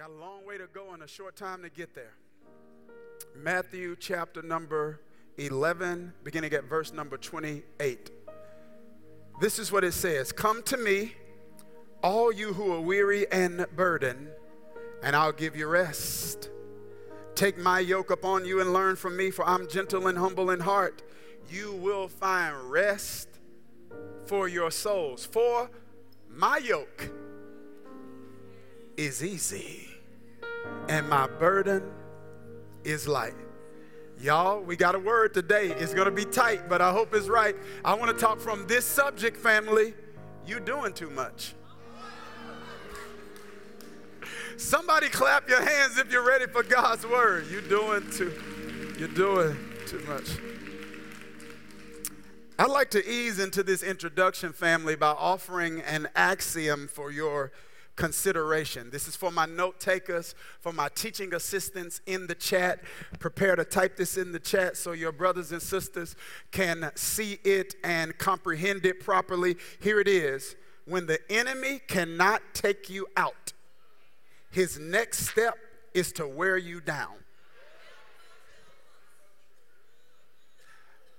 Got a long way to go and a short time to get there. Matthew chapter number 11, beginning at verse number 28. This is what it says Come to me, all you who are weary and burdened, and I'll give you rest. Take my yoke upon you and learn from me, for I'm gentle and humble in heart. You will find rest for your souls. For my yoke is easy and my burden is light. Y'all, we got a word today. It's going to be tight, but I hope it's right. I want to talk from this subject, family. You doing too much. Somebody clap your hands if you're ready for God's word. You doing too you're doing too much. I'd like to ease into this introduction, family, by offering an axiom for your consideration. This is for my note takers, for my teaching assistants in the chat. Prepare to type this in the chat so your brothers and sisters can see it and comprehend it properly. Here it is. When the enemy cannot take you out, his next step is to wear you down.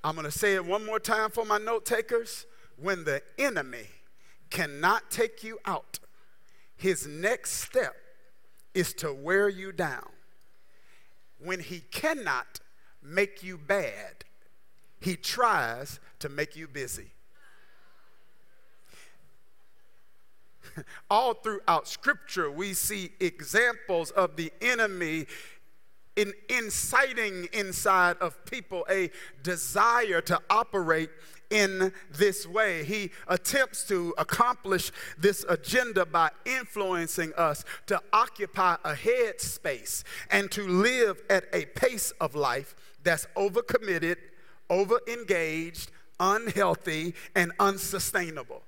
I'm going to say it one more time for my note takers. When the enemy cannot take you out, his next step is to wear you down. When he cannot make you bad, he tries to make you busy. All throughout Scripture, we see examples of the enemy in inciting inside of people a desire to operate in this way. He attempts to accomplish this agenda by influencing us to occupy a head space and to live at a pace of life that's overcommitted, overengaged, unhealthy, and unsustainable.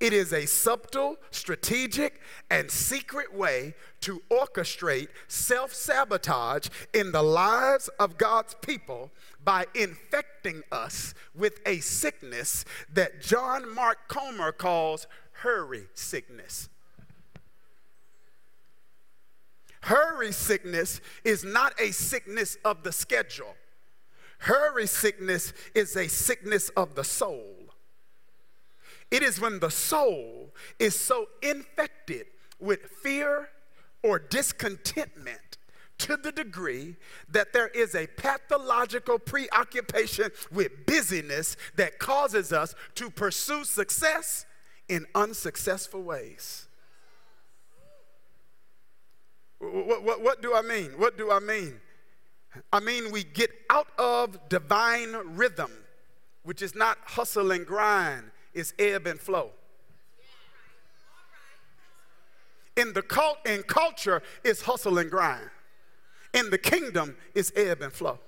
It is a subtle, strategic, and secret way to orchestrate self sabotage in the lives of God's people by infecting us with a sickness that John Mark Comer calls hurry sickness. Hurry sickness is not a sickness of the schedule. Hurry sickness is a sickness of the soul. It is when the soul is so infected with fear or discontentment to the degree that there is a pathological preoccupation with busyness that causes us to pursue success in unsuccessful ways. What, what, what, do I mean? What do I mean? I mean, we get out of divine rhythm, which is not hustle and grind, is ebb and flow. In the cult in culture is hustle and grind. In the kingdom is ebb and flow.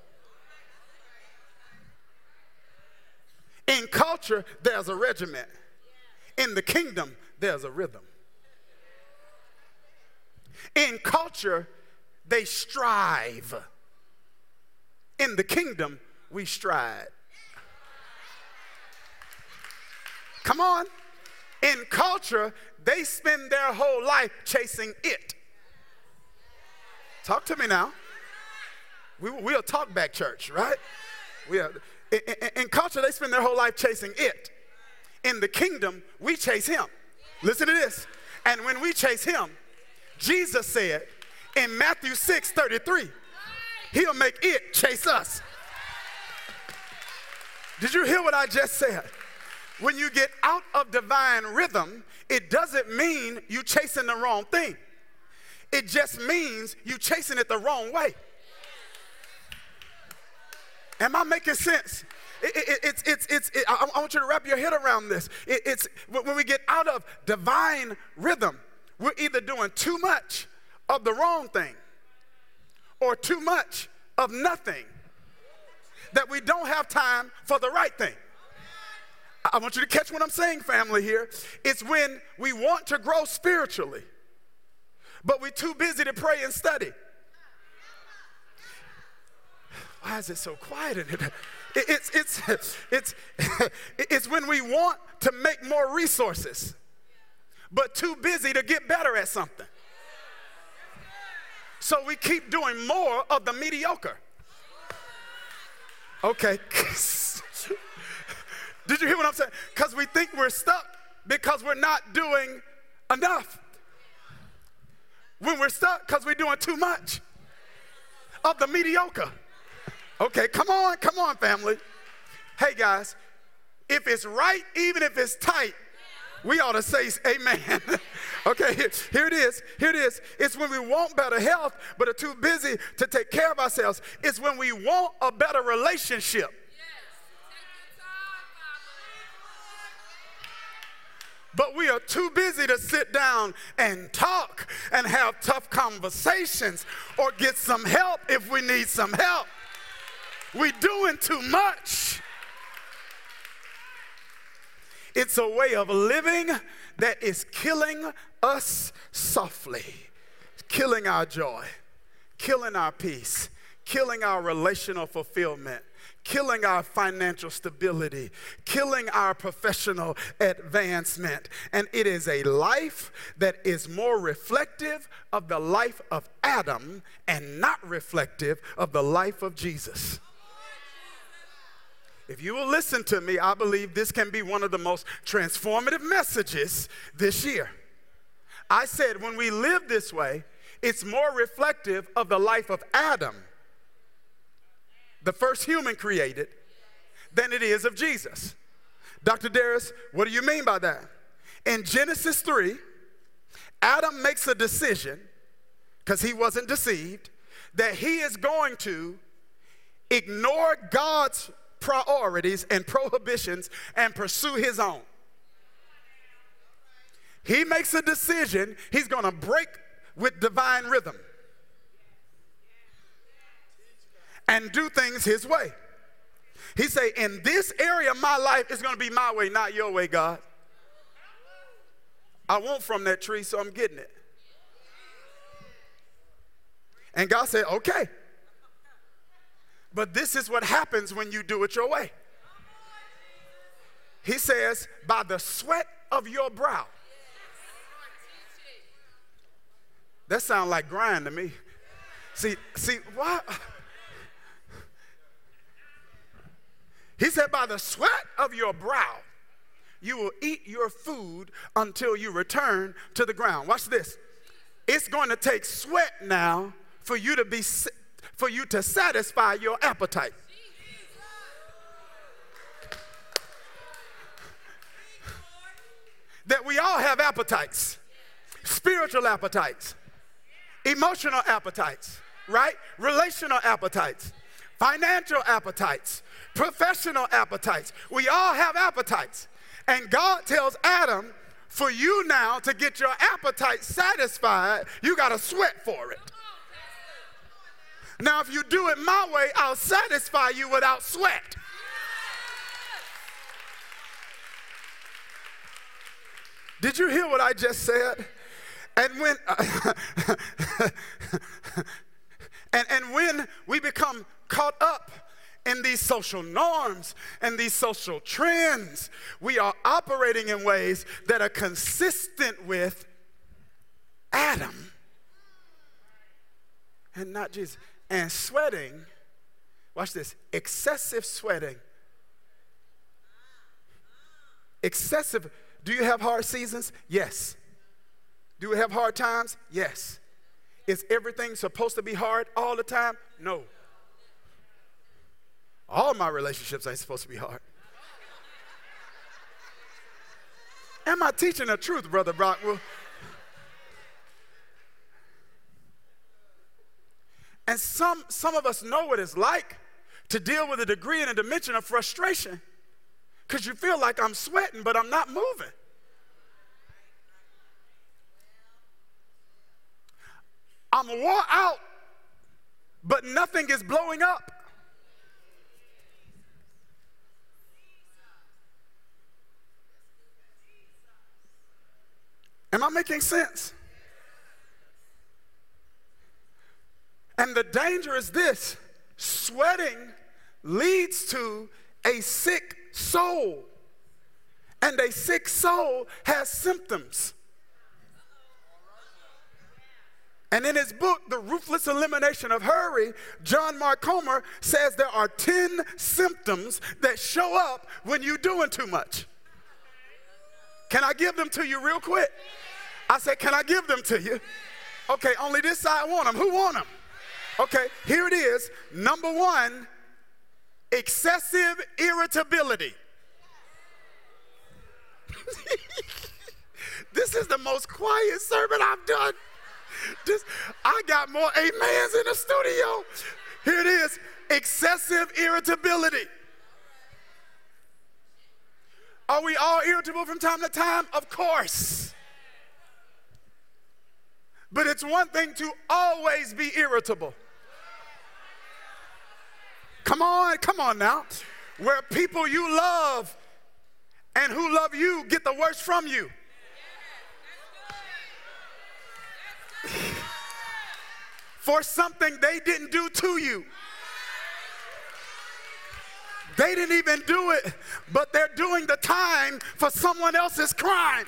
In culture, there's a regiment. In the kingdom, there's a rhythm. In culture, they strive. In the kingdom, we stride. Come on. In culture, they spend their whole life chasing it. Talk to me now. We, we'll talk back, church, right? We are, in, in, in culture, they spend their whole life chasing it. In the kingdom, we chase him. Listen to this. And when we chase him, Jesus said in Matthew 6 33, he'll make it chase us. Did you hear what I just said? When you get out of divine rhythm, it doesn't mean you're chasing the wrong thing. It just means you're chasing it the wrong way. Am I making sense? It, it, it's, it's, it's, it, I, I, want you to wrap your head around this. it's when we get out of divine rhythm, we're either doing too much of the wrong thing or too much of nothing that we don't have time for the right thing. I want you to catch what I'm saying, family, here. It's when we want to grow spiritually, but we're too busy to pray and study. Why is it so quiet in here? It's, it's, it's, it's when we want to make more resources, but too busy to get better at something. So we keep doing more of the mediocre. Okay. Did you hear what I'm saying? Because we think we're stuck because we're not doing enough. When we're stuck because we're doing too much of the mediocre. Okay, come on, come on, family. Hey, guys, if it's right, even if it's tight, we ought to say amen. okay, here, here, it is. Here it is. It's when we want better health, but are too busy to take care of ourselves. It's when we want a better relationship. But we are too busy to sit down and talk and have tough conversations or get some help if we need some help. We're doing too much. It's a way of living that is killing us softly, killing our joy, killing our peace, killing our relational fulfillment, killing our financial stability, killing our professional advancement. And it is a life that is more reflective of the life of Adam and not reflective of the life of Jesus. If you will listen to me, I believe this can be one of the most transformative messages this year. I said, when we live this way, it's more reflective of the life of Adam, the first human created, than it is of Jesus. Dr. Darius, what do you mean by that? In Genesis 3, Adam makes a decision, because he wasn't deceived, that he is going to ignore God's priorities and prohibitions and pursue his own. He makes a decision, he's going to break with divine rhythm and do things his way. He say, in this area of my life, it's going to be my way, not your way, God. I want from that tree, so I'm getting it. And God said, okay. But this is what happens when you do it your way. He says, by the sweat of your brow. That sounds like grind to me. See, see, why? He said, by the sweat of your brow, you will eat your food until you return to the ground. Watch this. It's going to take sweat now for you to be for you to satisfy your appetite. That we all have appetites spiritual appetites, emotional appetites, right? Relational appetites, financial appetites, professional appetites. We all have appetites. And God tells Adam, for you now to get your appetite satisfied, you got to sweat for it. Now, if you do it my way, I'll satisfy you without sweat. Did you hear what I just said? And when and, and when we become caught up in these social norms and these social trends, we are operating in ways that are consistent with Adam and not Jesus and sweating, watch this, excessive sweating. Excessive. Do you have hard seasons? Yes. Do we have hard times? Yes. Is everything supposed to be hard all the time? No. All my relationships ain't supposed to be hard. Am I teaching the truth, Brother Brockwell? And some, some of us know what it's like to deal with a degree and a dimension of frustration because you feel like I'm sweating, but I'm not moving. I'm wore out, but nothing is blowing up. Am I making sense? And the danger is this sweating leads to a sick soul. And a sick soul has symptoms. And in his book, The Ruthless Elimination of Hurry, John Mark Comer says there are 10 symptoms that show up when you're doing too much. Can I give them to you real quick? I said, Can I give them to you? Okay, only this side want them. Who want them? Okay, here it is. Number one, excessive irritability. this is the most quiet sermon I've done. Just, I got more amens in the studio. Here it is excessive irritability. Are we all irritable from time to time? Of course. But it's one thing to always be irritable. Come on, come on now. Where people you love and who love you get the worst from you. For something they didn't do to you. They didn't even do it, but they're doing the time for someone else's crime.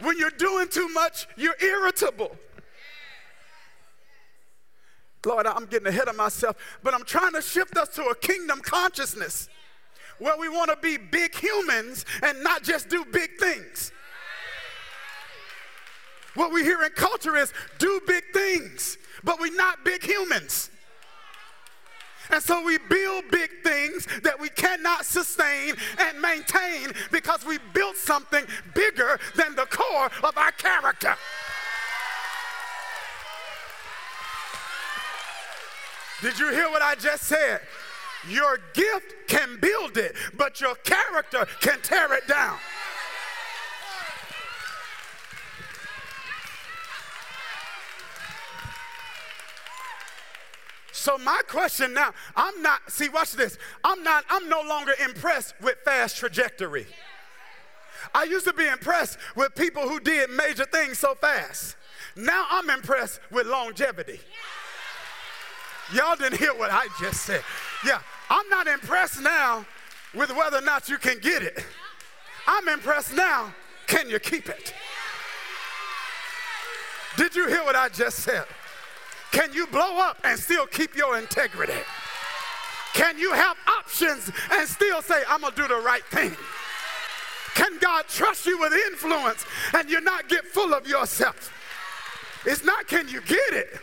When you're doing too much, you're irritable. Lord, I'm getting ahead of myself, but I'm trying to shift us to a kingdom consciousness where we want to be big humans and not just do big things. What we hear in culture is do big things, but we're not big humans. And so we build big things that we cannot sustain and maintain because we built something bigger than the core of our character. Did you hear what I just said? Your gift can build it, but your character can tear it down. So my question now, I'm not, see, watch this. I'm not, I'm no longer impressed with fast trajectory. I used to be impressed with people who did major things so fast. Now I'm impressed with longevity. Y'all didn't hear what I just said. Yeah, I'm not impressed now with whether or not you can get it. I'm impressed now, can you keep it? Did you hear what I just said? Can you blow up and still keep your integrity? Can you have options and still say, I'm going to do the right thing? Can God trust you with influence and you not get full of yourself? It's not can you get it,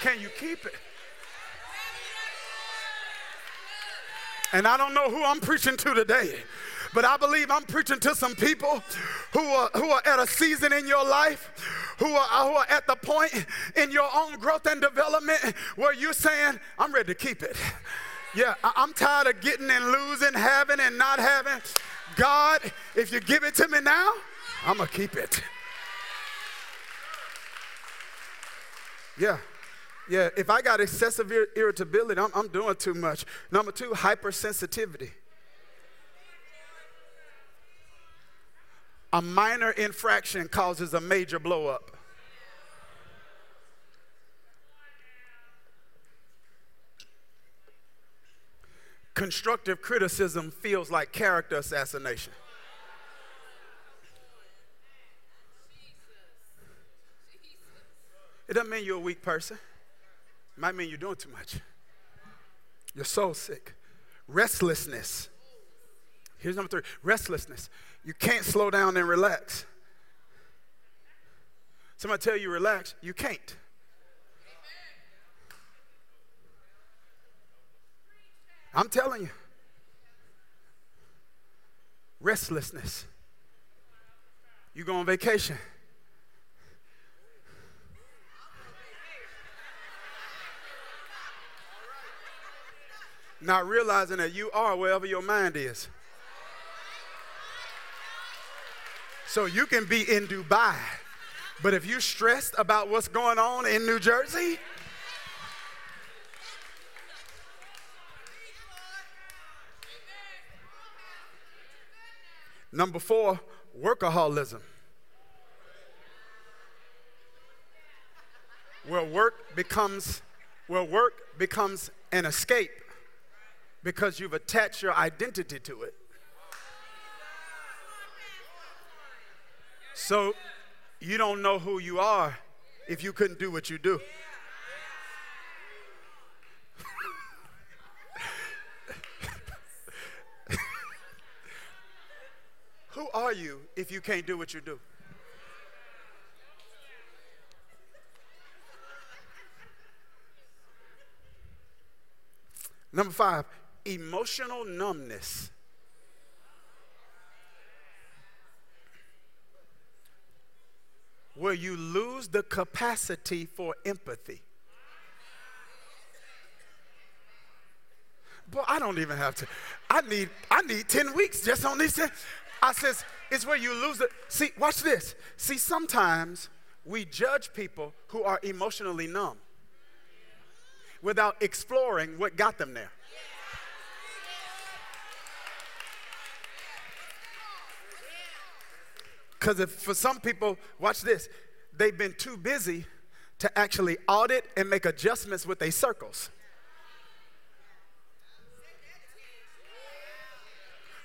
can you keep it? And I don't know who I'm preaching to today, but I believe I'm preaching to some people who are, who are at a season in your life who are, who are at the point in your own growth and development where you're saying, I'm ready to keep it. Yeah, I'm tired of getting and losing, having and not having. God, if you give it to me now, I'm going to keep it. Yeah. Yeah, if I got excessive irritability, I'm, I'm doing too much. Number two, hypersensitivity. A minor infraction causes a major blowup. Constructive criticism feels like character assassination. It doesn't mean you're a weak person. It might mean you're doing too much. You're soul sick. Restlessness. Here's number three restlessness. You can't slow down and relax. Somebody tell you relax, you can't. I'm telling you. Restlessness. You go on vacation. Not realizing that you are wherever your mind is. So you can be in Dubai, but if you're stressed about what's going on in New Jersey, Number four, workaholism. Where work becomes where work becomes an escape because you've attached your identity to it. So You don't know who you are if you couldn't do what you do. who are you if you can't do what you do? Number five, emotional numbness. Where you lose the capacity for empathy. Boy, I don't even have to. I need I need 10 weeks just on 10. I says, it's where you lose it. See, watch this. See, sometimes we judge people who are emotionally numb without exploring what got them there. Because if for some people, watch this, they've been too busy to actually audit and make adjustments with their circles.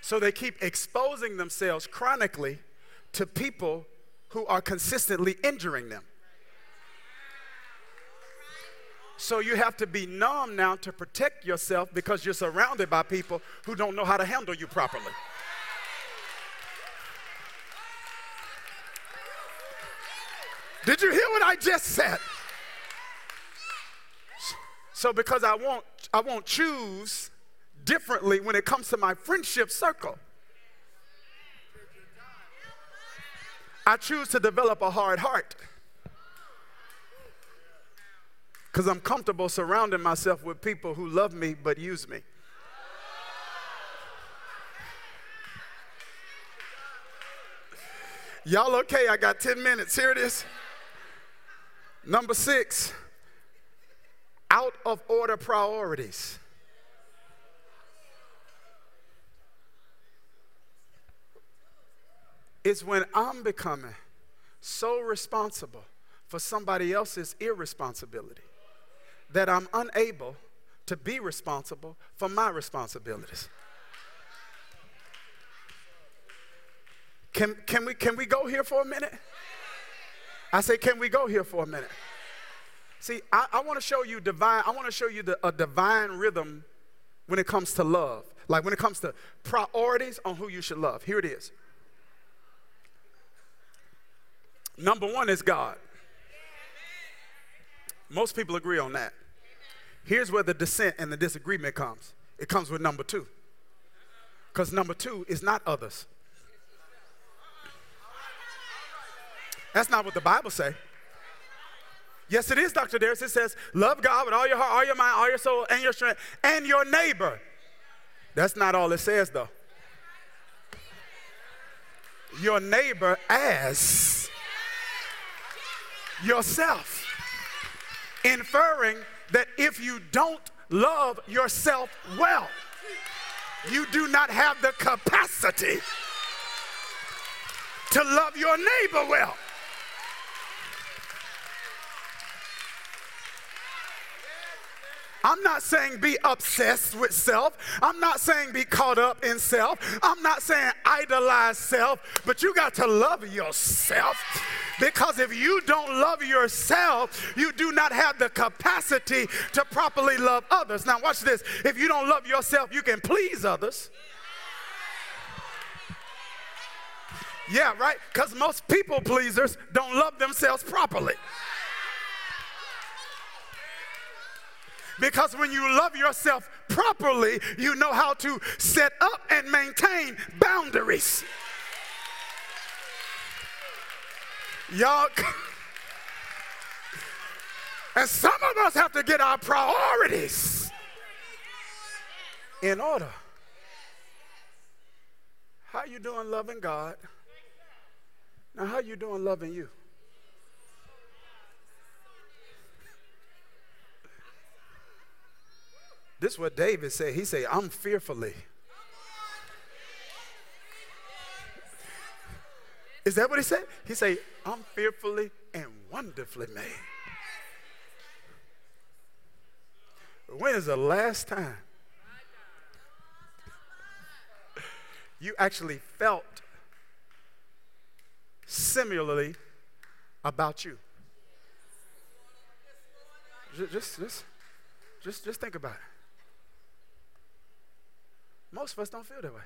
So they keep exposing themselves chronically to people who are consistently injuring them. So you have to be numb now to protect yourself because you're surrounded by people who don't know how to handle you properly. Did you hear what I just said? So because I won't I won't choose differently when it comes to my friendship circle. I choose to develop a hard heart. Because I'm comfortable surrounding myself with people who love me but use me. Y'all okay? I got 10 minutes. Here it is. Number six, out of order priorities. It's when I'm becoming so responsible for somebody else's irresponsibility that I'm unable to be responsible for my responsibilities. Can, can, we, can we go here for a minute? I say, can we go here for a minute? See, I, I want to show you divine, I want to show you the, a divine rhythm when it comes to love. Like when it comes to priorities on who you should love. Here it is. Number one is God. Most people agree on that. Here's where the dissent and the disagreement comes it comes with number two. Because number two is not others. That's not what the Bible say. Yes, it is, Dr. Darius. It says, love God with all your heart, all your mind, all your soul, and your strength, and your neighbor. That's not all it says, though. Your neighbor as yourself inferring that if you don't love yourself well, you do not have the capacity to love your neighbor well. I'm not saying be obsessed with self. I'm not saying be caught up in self. I'm not saying idolize self, but you got to love yourself. Because if you don't love yourself, you do not have the capacity to properly love others. Now, watch this. If you don't love yourself, you can please others. Yeah, right? Because most people pleasers don't love themselves properly. Because when you love yourself properly, you know how to set up and maintain boundaries. Y'all, and some of us have to get our priorities in order. How you doing loving God? Now, how you doing loving you? This is what David said. He said, I'm fearfully. Is that what he said? He said, I'm fearfully and wonderfully made. When is the last time you actually felt similarly about you. Just, just, just, just, think about it. Most of us don't feel that way.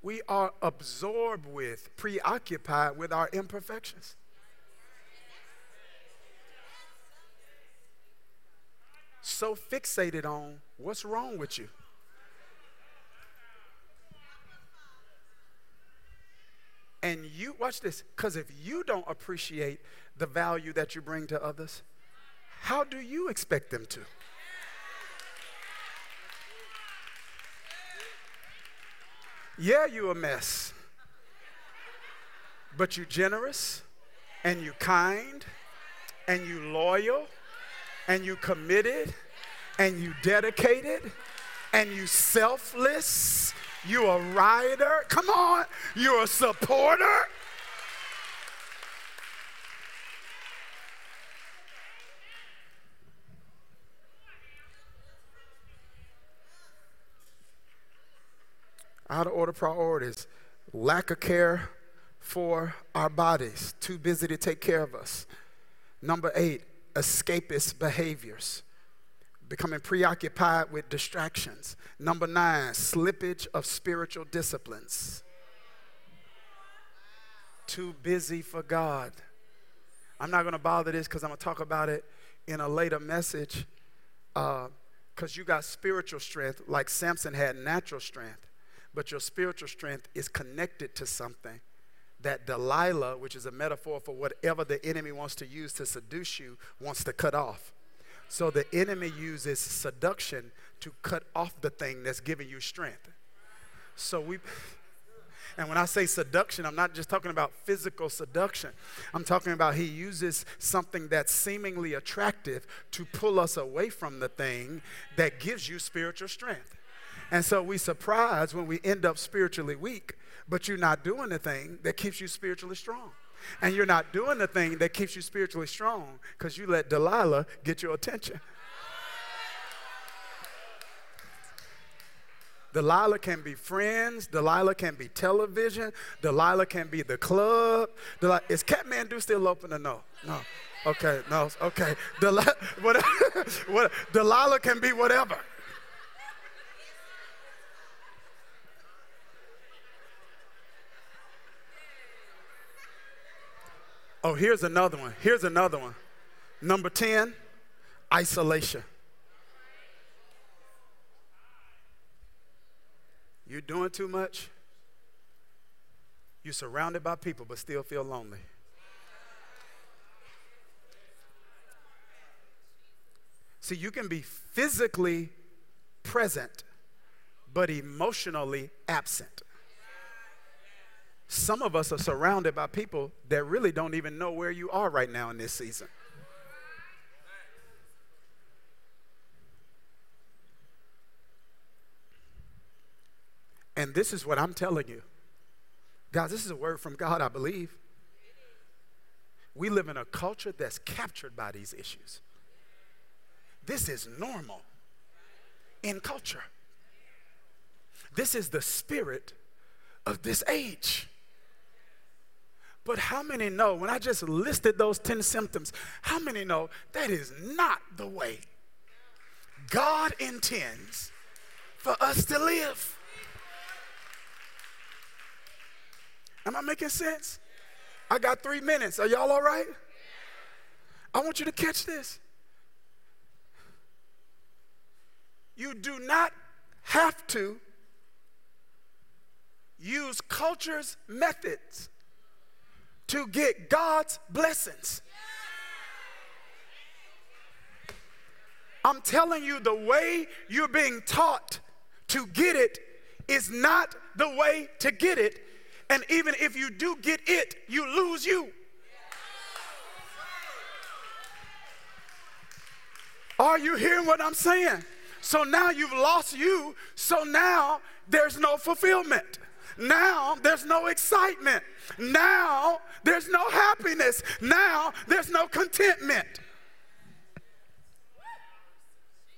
We are absorbed with, preoccupied with our imperfections. So fixated on what's wrong with you. And you, watch this, because if you don't appreciate the value that you bring to others, how do you expect them to? Yeah, you a mess. But you generous and you kind and you loyal and you committed and you dedicated and you selfless you a rider? Come on. You're a supporter? Out of order priorities. Lack of care for our bodies. Too busy to take care of us. Number eight, escapist behaviors becoming preoccupied with distractions. Number nine, slippage of spiritual disciplines. Too busy for God. I'm not going to bother this because I'm going to talk about it in a later message. Because uh, you got spiritual strength, like Samson had natural strength, but your spiritual strength is connected to something that Delilah, which is a metaphor for whatever the enemy wants to use to seduce you, wants to cut off. So the enemy uses seduction to cut off the thing that's giving you strength. So we. And when I say seduction, I'm not just talking about physical seduction. I'm talking about he uses something that's seemingly attractive to pull us away from the thing that gives you spiritual strength. And so we surprise when we end up spiritually weak, but you're not doing the thing that keeps you spiritually strong. And you're not doing the thing that keeps you spiritually strong because you let Delilah get your attention. Delilah can be friends. Delilah can be television. Delilah can be the club. Delilah, is Kathmandu still open or no? No. Okay, no. Okay. Delilah, what, what, Delilah can be whatever. Oh, here's another one. Here's another one. Number 10, isolation. You're doing too much. You're surrounded by people but still feel lonely. See, you can be physically present but emotionally absent. Some of us are surrounded by people that really don't even know where you are right now in this season. And this is what I'm telling you. Guys, this is a word from God, I believe. We live in a culture that's captured by these issues. This is normal in culture. This is the spirit of this age. But how many know, when I just listed those 10 symptoms, how many know that is not the way God intends for us to live? Am I making sense? I got three minutes. Are y'all all right? I want you to catch this. You do not have to use culture's methods to get God's blessings. I'm telling you, the way you're being taught to get it is not the way to get it. And even if you do get it, you lose you. Are you hearing what I'm saying? So now you've lost you, so now there's no fulfillment. Now there's no excitement. Now there's no happiness. Now there's no contentment.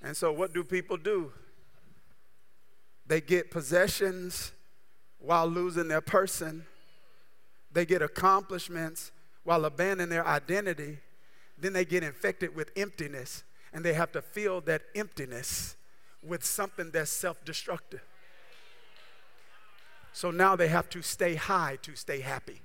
And so, what do people do? They get possessions while losing their person. they get accomplishments while abandoning their identity, then they get infected with emptiness and they have to fill that emptiness with something that's self destructive. So now they have to stay high to stay happy.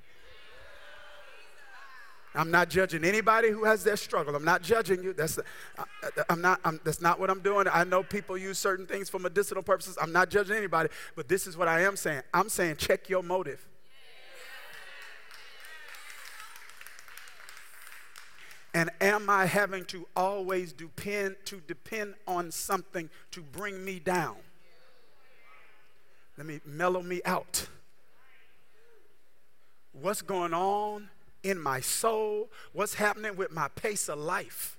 I'm not judging anybody who has that struggle. I'm not judging you. That's, uh, uh, I'm not, I'm, that's not what I'm doing. I know people use certain things for medicinal purposes. I'm not judging anybody, but this is what I am saying. I'm saying check your motive. And am I having to always depend to depend on something to bring me down? Let me mellow me out. What's going on in my soul? What's happening with my pace of life?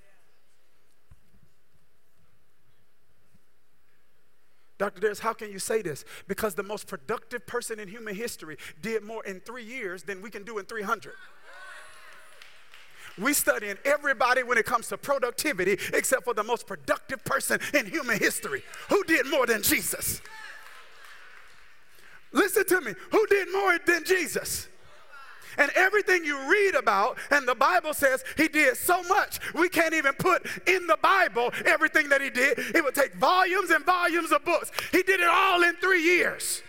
Dr. Darius, how can you say this? Because the most productive person in human history did more in three years than we can do in 300. We studying everybody when it comes to productivity except for the most productive person in human history. Who did more than Jesus? Listen to me. Who did more than Jesus? And everything you read about, and the Bible says he did so much, we can't even put in the Bible everything that he did. It would take volumes and volumes of books. He did it all in three years.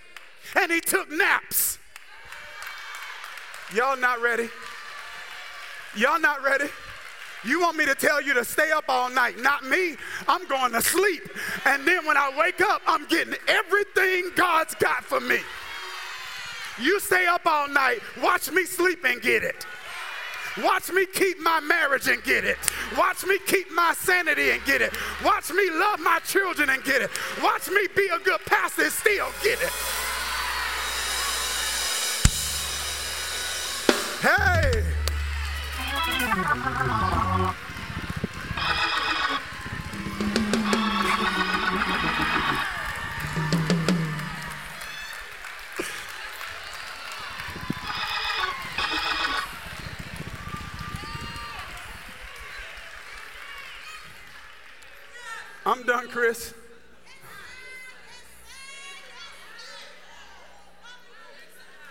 And he took naps. Y'all not ready? Y'all not ready? You want me to tell you to stay up all night? Not me. I'm going to sleep. And then when I wake up, I'm getting everything God's got for me. You stay up all night, watch me sleep and get it. Watch me keep my marriage and get it. Watch me keep my sanity and get it. Watch me love my children and get it. Watch me be a good pastor and still get it. Hey! I'm done, Chris.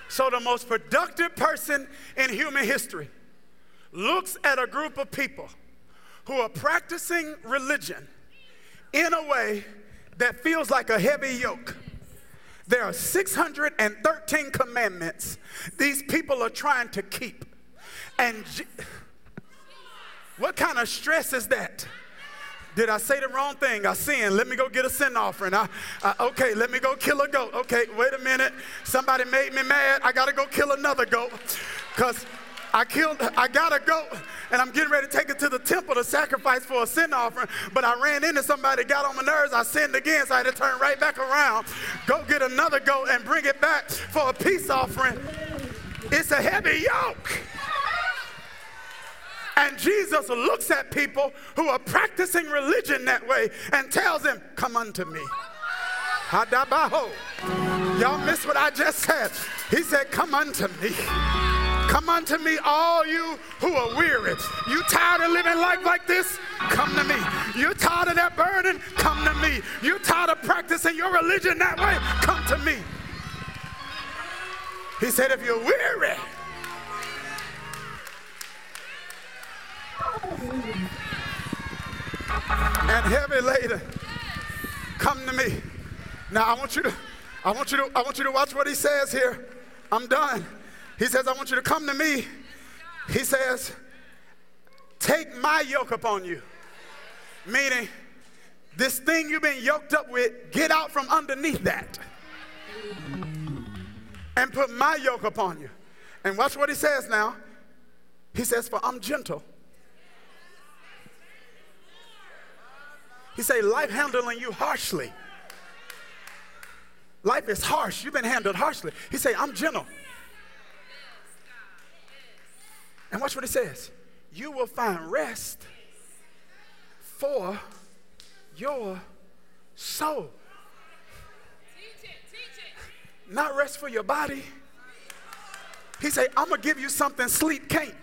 So, the most productive person in human history looks at a group of people who are practicing religion in a way that feels like a heavy yoke. There are 613 commandments these people are trying to keep. And what kind of stress is that? Did I say the wrong thing? I sinned. Let me go get a sin offering. I, I, okay, let me go kill a goat. Okay, wait a minute. Somebody made me mad. I got to go kill another goat because I killed, I got a goat, and I'm getting ready to take it to the temple to sacrifice for a sin offering. But I ran into somebody, got on my nerves. I sinned again, so I had to turn right back around, go get another goat, and bring it back for a peace offering. It's a heavy yoke. And Jesus looks at people who are practicing religion that way and tells them, Come unto me. Y'all miss what I just said. He said, Come unto me. Come unto me, all you who are weary. You tired of living life like this? Come to me. You tired of that burden? Come to me. You tired of practicing your religion that way? Come to me. He said, if you're weary, and heavy laden, come to me. Now I want you to, I want you to, I want you to watch what he says here. I'm done. He says, I want you to come to me. He says, take my yoke upon you. Meaning, this thing you've been yoked up with, get out from underneath that. And put my yoke upon you. And watch what he says now. He says, For I'm gentle. He say, life handling you harshly. Life is harsh. You've been handled harshly. He say, I'm gentle. And watch what it says. You will find rest for your soul. Teach it, teach it. Not rest for your body. He said, I'm going to give you something sleep can't.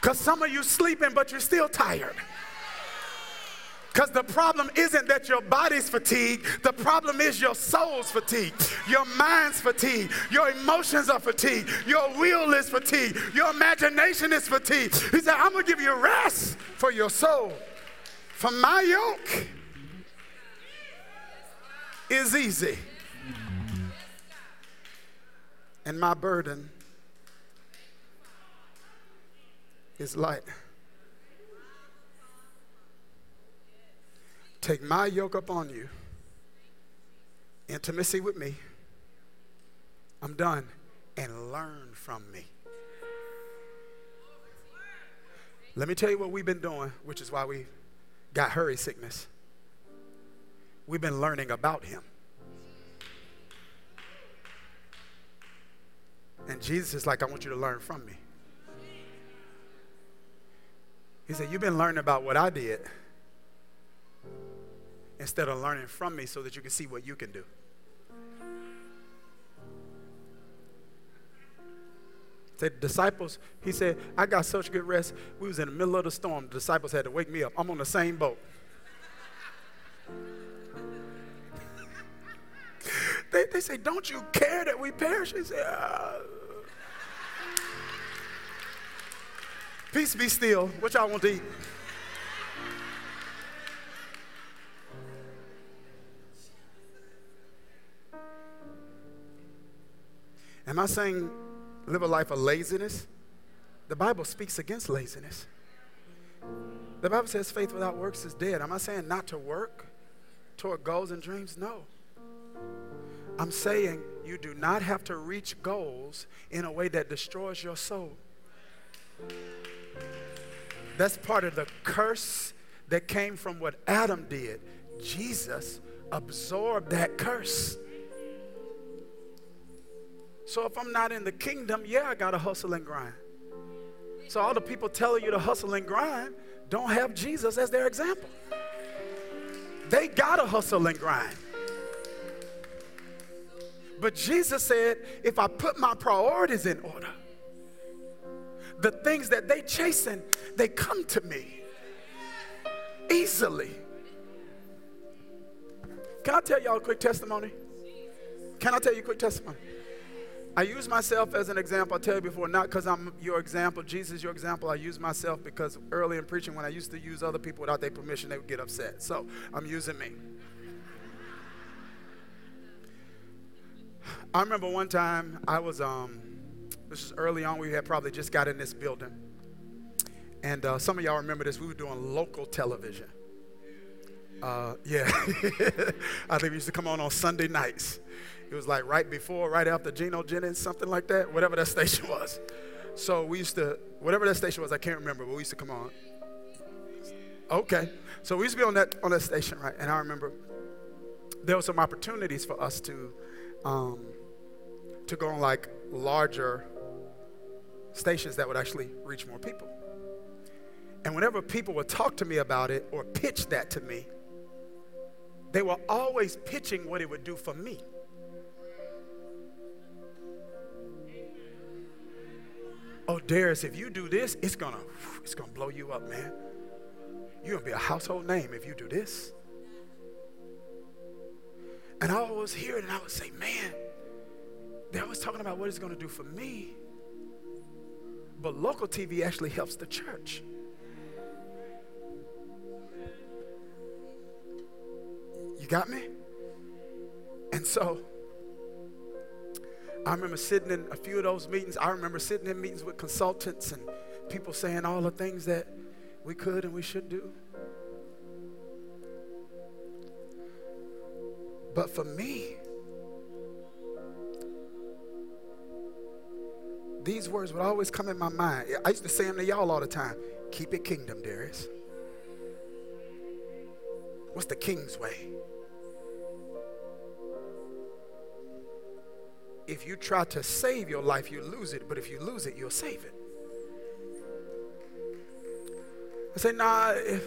Because some of you sleeping, but you're still tired. Because the problem isn't that your body's fatigued, the problem is your soul's fatigued, your mind's fatigued, your emotions are fatigued, your will is fatigued, your imagination is fatigued. He said, I'm going to give you rest for your soul. For my yoke is easy, and my burden is light. Take my yoke upon you. Intimacy with me. I'm done. And learn from me. Let me tell you what we've been doing, which is why we got hurry sickness. We've been learning about him. And Jesus is like, I want you to learn from me. He said, You've been learning about what I did instead of learning from me so that you can see what you can do. Say disciples, he said, I got such good rest. We was in the middle of the storm. The disciples had to wake me up. I'm on the same boat. they, they say, Don't you care that we perish? He said, uh, Peace be still. What y'all want to eat? Am I saying live a life of laziness? The Bible speaks against laziness. The Bible says faith without works is dead. Am I saying not to work toward goals and dreams? No. I'm saying you do not have to reach goals in a way that destroys your soul. That's part of the curse that came from what Adam did. Jesus absorbed that curse. So if I'm not in the kingdom, yeah, I got to hustle and grind. So all the people telling you to hustle and grind don't have Jesus as their example. They got to hustle and grind. But Jesus said, if I put my priorities in order, the things that they chasing, they come to me easily. Can I tell y'all a quick testimony? Can I tell you a quick testimony? I use myself as an example. I tell you before, not because I'm your example, Jesus, your example. I use myself because early in preaching, when I used to use other people without their permission, they would get upset. So I'm using me. I remember one time I was, um, this was early on, we had probably just got in this building. And uh, some of y'all remember this, we were doing local television. Uh, yeah, I think we used to come on on Sunday nights. It was like right before, right after Geno Jennings, something like that, whatever that station was. So we used to, whatever that station was, I can't remember, but we used to come on. Okay. So we used to be on that on that station, right? And I remember there were some opportunities for us to um, to go on like larger stations that would actually reach more people. And whenever people would talk to me about it or pitch that to me, they were always pitching what it would do for me. Oh, Darius, if you do this, it's gonna, it's gonna blow you up, man. You're gonna be a household name if you do this. And I always hear it and I would say, man, they're always talking about what it's gonna do for me. But local TV actually helps the church. You got me? And so I remember sitting in a few of those meetings. I remember sitting in meetings with consultants and people saying all the things that we could and we should do. But for me, these words would always come in my mind. I used to say them to y'all all the time. Keep it kingdom, Darius. What's the king's way? If you try to save your life, you lose it. But if you lose it, you'll save it. I say, nah, if,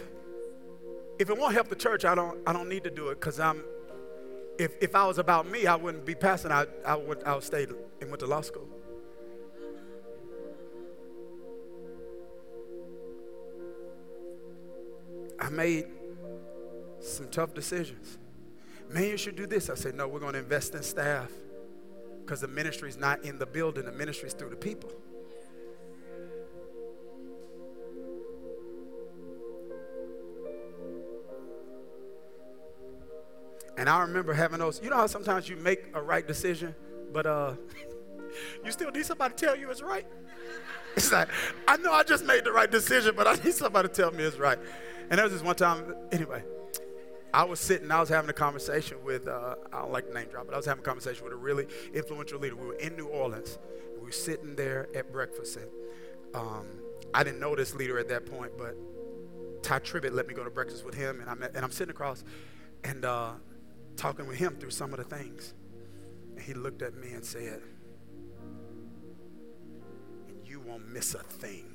if it won't help the church, I don't, I don't need to do it because I'm, if, if I was about me, I wouldn't be passing. I, I, would, I would stay and went to law school. I made Some tough decisions. Man, you should do this. I said, no, we're going to invest in staff because the ministry is not in the building, the ministry is through the people. And I remember having those, you know how sometimes you make a right decision, but uh, you still need somebody to tell you it's right? It's like, I know I just made the right decision, but I need somebody to tell me it's right. And there was this one time, anyway, I was sitting, I was having a conversation with, uh, I don't like the name drop, but I was having a conversation with a really influential leader. We were in New Orleans. we were sitting there at breakfast. And um, I didn't know this leader at that point, but Ty Tribbett let me go to breakfast with him. And I'm, and I'm sitting across and uh, talking with him through some of the things. And he looked at me and said, You won't miss a thing.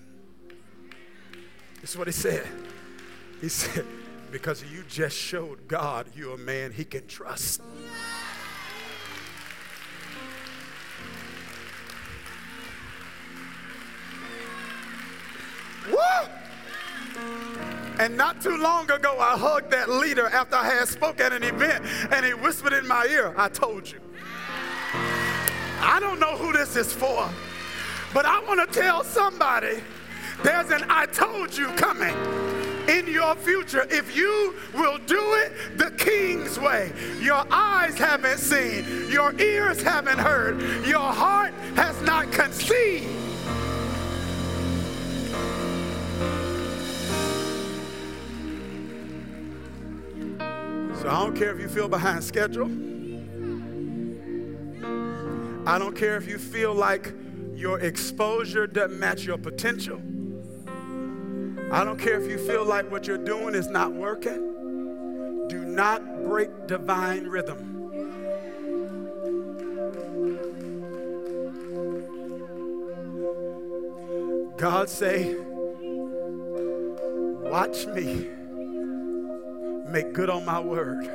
This is what he said. He said, Because you just showed God you're a man he can trust. Woo! And not too long ago, I hugged that leader after I had spoke at an event, and he whispered in my ear, I told you. I don't know who this is for. But I want to tell somebody there's an I told you coming in your future if you will do it the king's way. Your eyes haven't seen, your ears haven't heard, your heart has not conceived. So I don't care if you feel behind schedule. I don't care if you feel like your exposure doesn't match your potential. I don't care if you feel like what you're doing is not working. Do not break divine rhythm. God say, watch me make good on my word.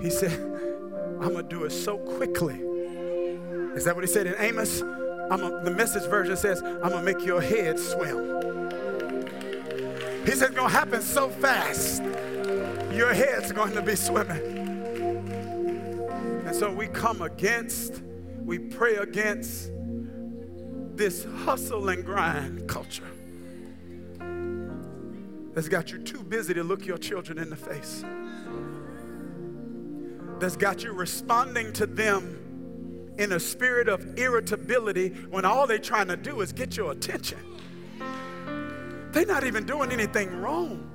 He said, I'm going to do it so quickly is that what he said in Amos? A, the message version says, I'm going to make your head swim. He said it's going to happen so fast, your head's going to be swimming. And so we come against, we pray against this hustle and grind culture that's got you too busy to look your children in the face, that's got you responding to them in a spirit of irritability when all they're trying to do is get your attention. They're not even doing anything wrong.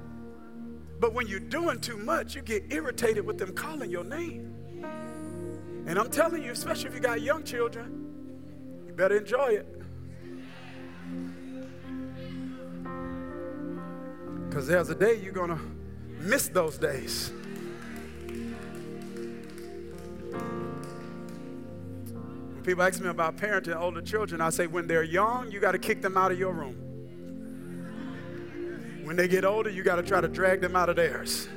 But when you're doing too much, you get irritated with them calling your name. And I'm telling you, especially if you got young children, you better enjoy it. Because there's a day you're going to miss those days. People ask me about parenting older children, I say, when they're young, you got to kick them out of your room. When they get older, you got to try to drag them out of theirs.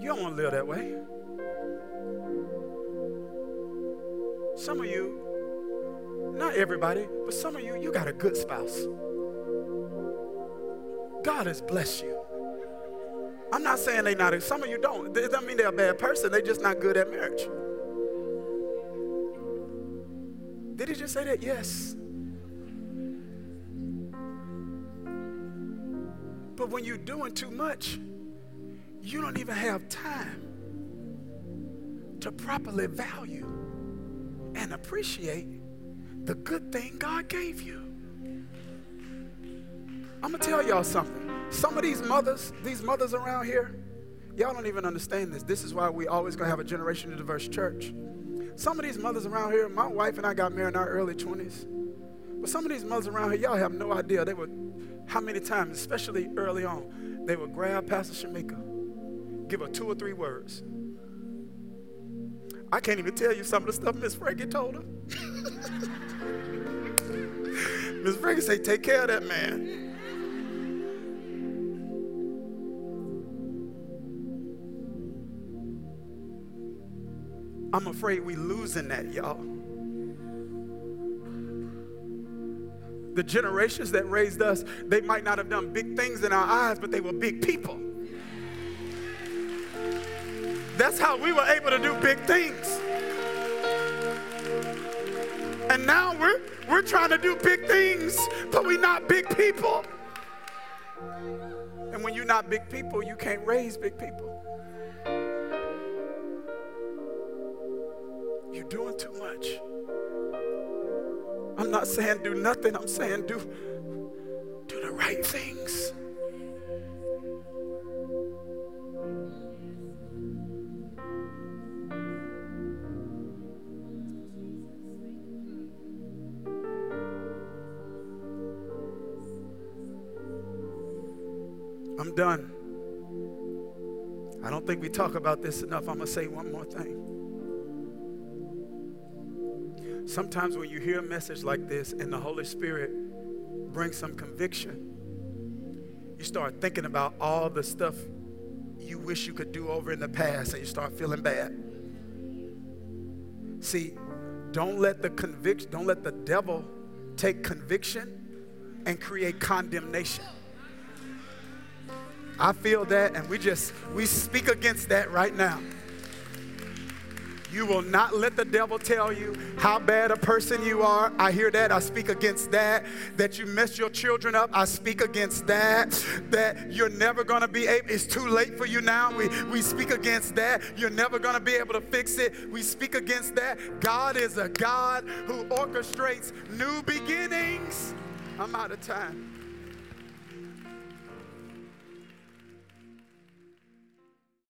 You don't want to live that way. Some of you, not everybody, but some of you, you got a good spouse. God has blessed you. I'm not saying they not, some of you don't. It doesn't mean they're a bad person, they're just not good at marriage. Did he just say that? Yes. But when you're doing too much, you don't even have time to properly value and appreciate the good thing God gave you. I'm going to tell y'all something. Some of these mothers, these mothers around here, y'all don't even understand this. This is why we always gonna have a generation of diverse church. Some of these mothers around here, my wife and I got married in our early 20s. But some of these mothers around here, y'all have no idea. They would, how many times, especially early on, they would grab Pastor Shamika, give her two or three words. I can't even tell you some of the stuff Miss Frankie told her. Miss Frankie say, take care of that man. I'm afraid we losing that, y'all. the generations that raised us, they might not have done big things in our eyes, but they were big people. That's how we were able to do big things. And now we're, we're trying to do big things, but we're not big people. And when you're not big people, you can't raise big people. You're doing too much. I'm not saying do nothing, I'm saying do, do the right things. I'm done. I don't think we talk about this enough. I'm going to say one more thing. Sometimes when you hear a message like this and the Holy Spirit brings some conviction, you start thinking about all the stuff you wish you could do over in the past and you start feeling bad. See, don't let the conviction, don't let the devil take conviction and create condemnation. I feel that, and we just, we speak against that right now. You will not let the devil tell you how bad a person you are. I hear that. I speak against that. That you mess your children up. I speak against that. That you're never going to be able, it's too late for you now. We, we speak against that. You're never going to be able to fix it. We speak against that. God is a God who orchestrates new beginnings. I'm out of time.